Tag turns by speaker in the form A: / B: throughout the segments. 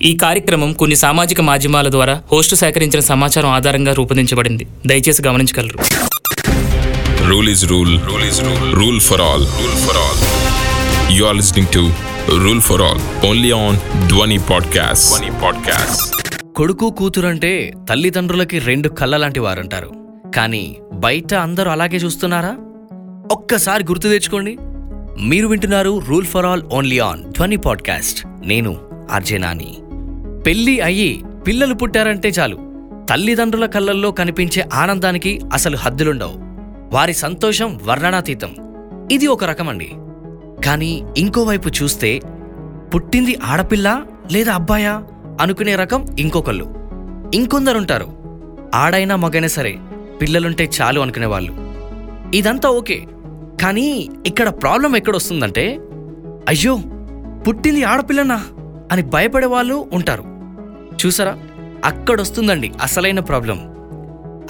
A: ఈ కార్యక్రమం కొన్ని సామాజిక మాధ్యమాల ద్వారా హోస్టు సేకరించిన సమాచారం ఆధారంగా రూపొందించబడింది దయచేసి గమనించగలరు
B: Rule is rule. Rule is rule. Rule for all. Rule for all. You are listening to Rule for All only on Dwani Podcast. Dwani Podcast.
C: కొడుకు కూతురంటే తల్లిదండ్రులకి రెండు కళ్ళ లాంటి వారంటారు కానీ బయట అందరూ అలాగే చూస్తున్నారా ఒక్కసారి గుర్తు తెచ్చుకోండి మీరు వింటున్నారు rule for all only on Dhwani podcast నేను ఆర్జే నాని పెళ్ళి అయ్యి పిల్లలు పుట్టారంటే చాలు. తల్లిదండ్రుల కళ్ళల్లో కనిపించే ఆనందానికి అసలు హద్దులుండవు. వారి సంతోషం వర్ణనాతీతం. ఇది ఒక రకమండి. కానీ ఇంకోవైపు చూస్తే పుట్టింది ఆడపిల్ల లేదా అబ్బాయా అనుకునే రకం ఇంకొకళ్ళు. ఇంకొందరుంటారు. ఆడైనా మగైనా సరే పిల్లలుంటే చాలు అనుకునేవాళ్ళు. ఇదంతా ఓకే. కానీ ఇక్కడ ప్రాబ్లం ఎక్కడొస్తుందంటే అయ్యో పుట్టింది ఆడపిల్లనా అని భయపడే వాళ్ళు ఉంటారు. చూసారా? అక్కడొస్తుందండి అసలైన ప్రాబ్లం.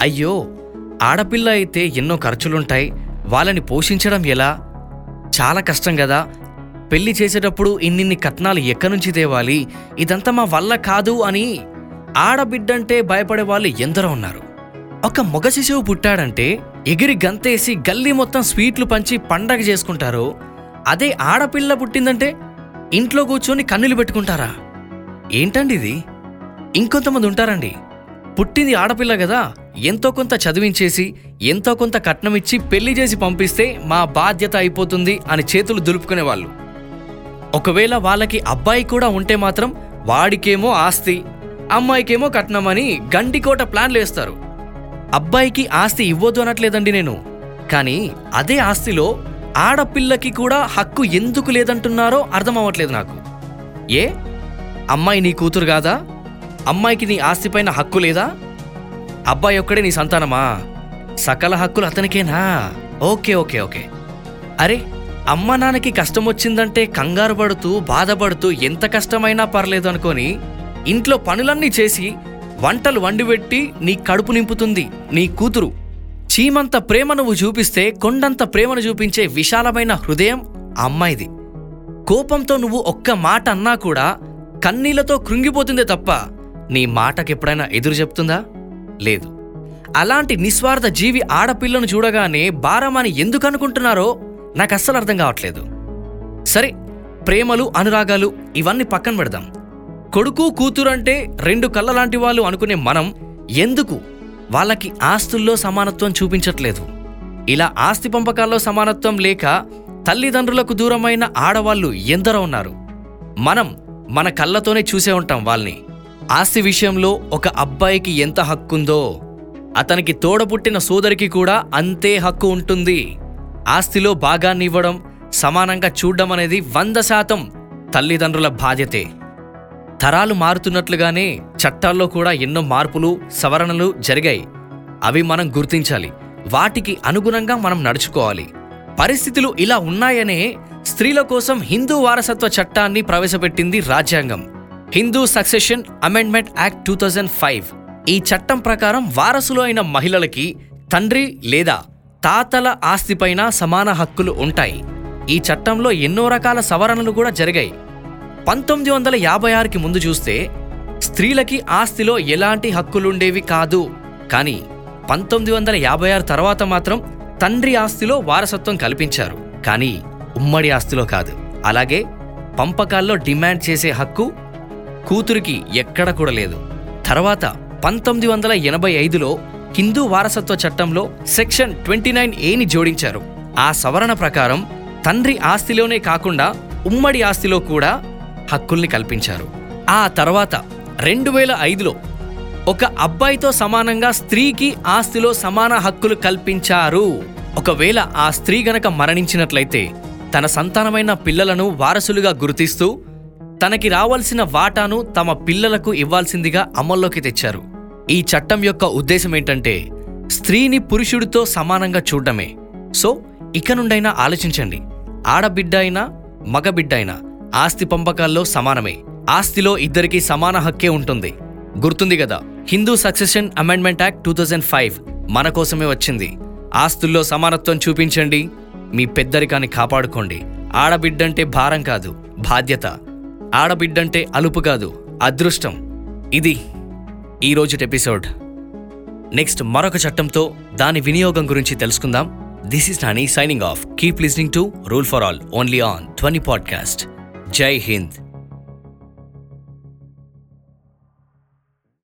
C: అయ్యో ఆడపిల్ల అయితే ఎన్నో ఖర్చులుంటాయి వాళ్ళని పోషించడం ఎలా? చాలా కష్టం కదా పెళ్ళి చేసేటప్పుడు ఇన్నిన్ని కట్నాలు ఎక్కడి నుంచి తేవాలి? ఇదంతా మా వల్ల కాదు అని ఆడబిడ్డంటే భయపడే వాళ్ళు ఎందరో ఉన్నారు. ఒక మగ శిశువు పుట్టాడంటే ఎగిరి గంతేసి గల్లీ మొత్తం స్వీట్లు పంచి పండగ చేసుకుంటారు అదే ఆడపిల్ల పుట్టిందంటే ఇంట్లో కూర్చొని కన్నులు పెట్టుకుంటారా? ఏంటండి ఇది? ఇంకొంతమంది ఉంటారండి. పుట్టింది ఆడపిల్ల కదా ఎంతో కొంత చదివించేసి ఎంతో కొంత కట్నం ఇచ్చి పెళ్ళి చేసి పంపిస్తే మా బాధ్యత అయిపోతుంది అని చేతులు దులుపుకునేవాళ్ళు. ఒకవేళ వాళ్ళకి అబ్బాయి కూడా ఉంటే మాత్రం వాడికేమో ఆస్తి అమ్మాయికేమో కట్నం అని గండికోట ప్లాన్లు వేస్తారు. అబ్బాయికి ఆస్తి ఇవ్వద్దు అనట్లేదండి నేను. కానీ అదే ఆస్తిలో ఆడపిల్లకి కూడా హక్కు ఎందుకు లేదంటున్నారో అర్థం అవ్వట్లేదు నాకు. ఏ? అమ్మాయి నీ కూతురు కాదా అమ్మాయికి నీ ఆస్తిపైన హక్కు లేదా? అబ్బాయి ఒక్కడే నీ సంతానమా? సకల హక్కులు అతనికేనా? Okay okay okay. అరే అమ్మ నాన్నకి కష్టం వచ్చిందంటే కంగారు పడుతూ బాధపడుతూ ఎంత కష్టమైనా పర్లేదు అనుకొని ఇంట్లో పనులన్నీ చేసి వంటలు వండిపెట్టి నీ కడుపు నింపుతుంది నీ కూతురు. చీమంత ప్రేమ నువ్వు చూపిస్తే కొండంత ప్రేమను చూపించే విశాలమైన హృదయం అమ్మాయిది. కోపంతో నువ్వు ఒక్క మాట అన్నా కూడా కన్నీళ్ళతో కృంగిపోతుందే తప్ప నీ మాటకు ఎప్పుడైనా ఎదురు చెప్తుందా? లేదు. అలాంటి నిస్వార్థ జీవి ఆడపిల్లను చూడగానే బారమని ఎందుకు అనుకుంటున్నారో నాకు అస్సలు అర్థం కావట్లేదు. సరే ప్రేమలు అనురాగాలు ఇవన్నీ పక్కన పెడదాం. కొడుకు కూతురు అంటే రెండు కళ్ళ లాంటి వాళ్ళు అనుకునే మనం ఎందుకు వాళ్ళకి ఆస్తుల్లో సమానత్వం చూపించట్లేదు? ఇలా ఆస్తి పంపకాల్లో సమానత్వం లేక తల్లిదండ్రులకు దూరమైన ఆడవాళ్ళు ఎందరో ఉన్నారు. మనం మన కళ్ళతోనే చూసే ఉంటాం వాళ్ళని. ఆస్తి విషయంలో ఒక అబ్బాయికి ఎంత హక్కుందో అతనికి తోడబుట్టిన సోదరికి కూడా అంతే హక్కు ఉంటుంది. ఆస్తిలో భాగాన్ని ఇవ్వడం సమానంగా చూడడం అనేది వంద శాతం తల్లిదండ్రుల బాధ్యతే. తరాలు మారుతున్నట్లుగానే చట్టాల్లో కూడా ఎన్నో మార్పులు సవరణలు జరిగాయి. అవి మనం గుర్తించాలి. వాటికి అనుగుణంగా మనం నడుచుకోవాలి. పరిస్థితులు ఇలా ఉన్నాయనే స్త్రీల కోసం హిందూ వారసత్వ చట్టాన్ని ప్రవేశపెట్టింది రాజ్యాంగం. Hindu succession amendment act two thousand five. ఈ చట్టం ప్రకారం వారసులు అయిన మహిళలకి తండ్రి లేదా తాతల ఆస్తిపైన సమాన హక్కులు ఉంటాయి. ఈ చట్టంలో ఎన్నో రకాల సవరణలు కూడా జరిగాయి. పంతొమ్మిది వందల యాభై ఆరుకి ముందు చూస్తే స్త్రీలకి ఆస్తిలో ఎలాంటి హక్కులుండేవి కాదు. కానీ పంతొమ్మిది వందల యాభై ఆరు తర్వాత మాత్రం తండ్రి ఆస్తిలో వారసత్వం కల్పించారు. కానీ ఉమ్మడి ఆస్తిలో కాదు. అలాగే పంపకాల్లో డిమాండ్ చేసే హక్కు కూతురికి ఎక్కడ కూడా లేదు. తర్వాత పంతొమ్మిది వందల ఎనభై ఐదులో హిందూ వారసత్వ చట్టంలో సెక్షన్ ట్వంటీ నైన్ ఏని జోడించారు. ఆ సవరణ ప్రకారం తండ్రి ఆస్తిలోనే కాకుండా ఉమ్మడి ఆస్తిలో కూడా హక్కుల్ని కల్పించారు. ఆ తర్వాత రెండు వేల ఐదులో ఒక అబ్బాయితో సమానంగా స్త్రీకి ఆస్తిలో సమాన హక్కులు కల్పించారు. ఒకవేళ ఆ స్త్రీ గనక మరణించినట్లయితే తన సంతానమైన పిల్లలను వారసులుగా గుర్తిస్తూ తనకి రావాల్సిన వాటాను తమ పిల్లలకు ఇవ్వాల్సిందిగా అమల్లోకి తెచ్చారు. ఈ చట్టం యొక్క ఉద్దేశం ఏంటంటే స్త్రీని పురుషుడితో సమానంగా చూడడమే. సో ఇక నుండైనా ఆలోచించండి. ఆడబిడ్డ అయినా మగబిడ్డ అయినా ఆస్తి పంపకాల్లో సమానమే. ఆస్తిలో ఇద్దరికీ సమాన హక్కే ఉంటుంది. గుర్తుంది కదా Hindu succession amendment act two thousand five మన కోసమే వచ్చింది. ఆస్తుల్లో సమానత్వం చూపించండి. మీ పెద్దరికాన్ని కాపాడుకోండి. ఆడబిడ్డంటే భారం కాదు బాధ్యత. ఆడబిడ్డంటే అలుపు కాదు అదృష్టం. ఇది ఈరోజు ఎపిసోడ్. నెక్స్ట్ మరొక చట్టంతో దాని వినియోగం గురించి తెలుసుకుందాం. This is Nani signing off keep listening to rule for all only on twenty podcast Jai Hind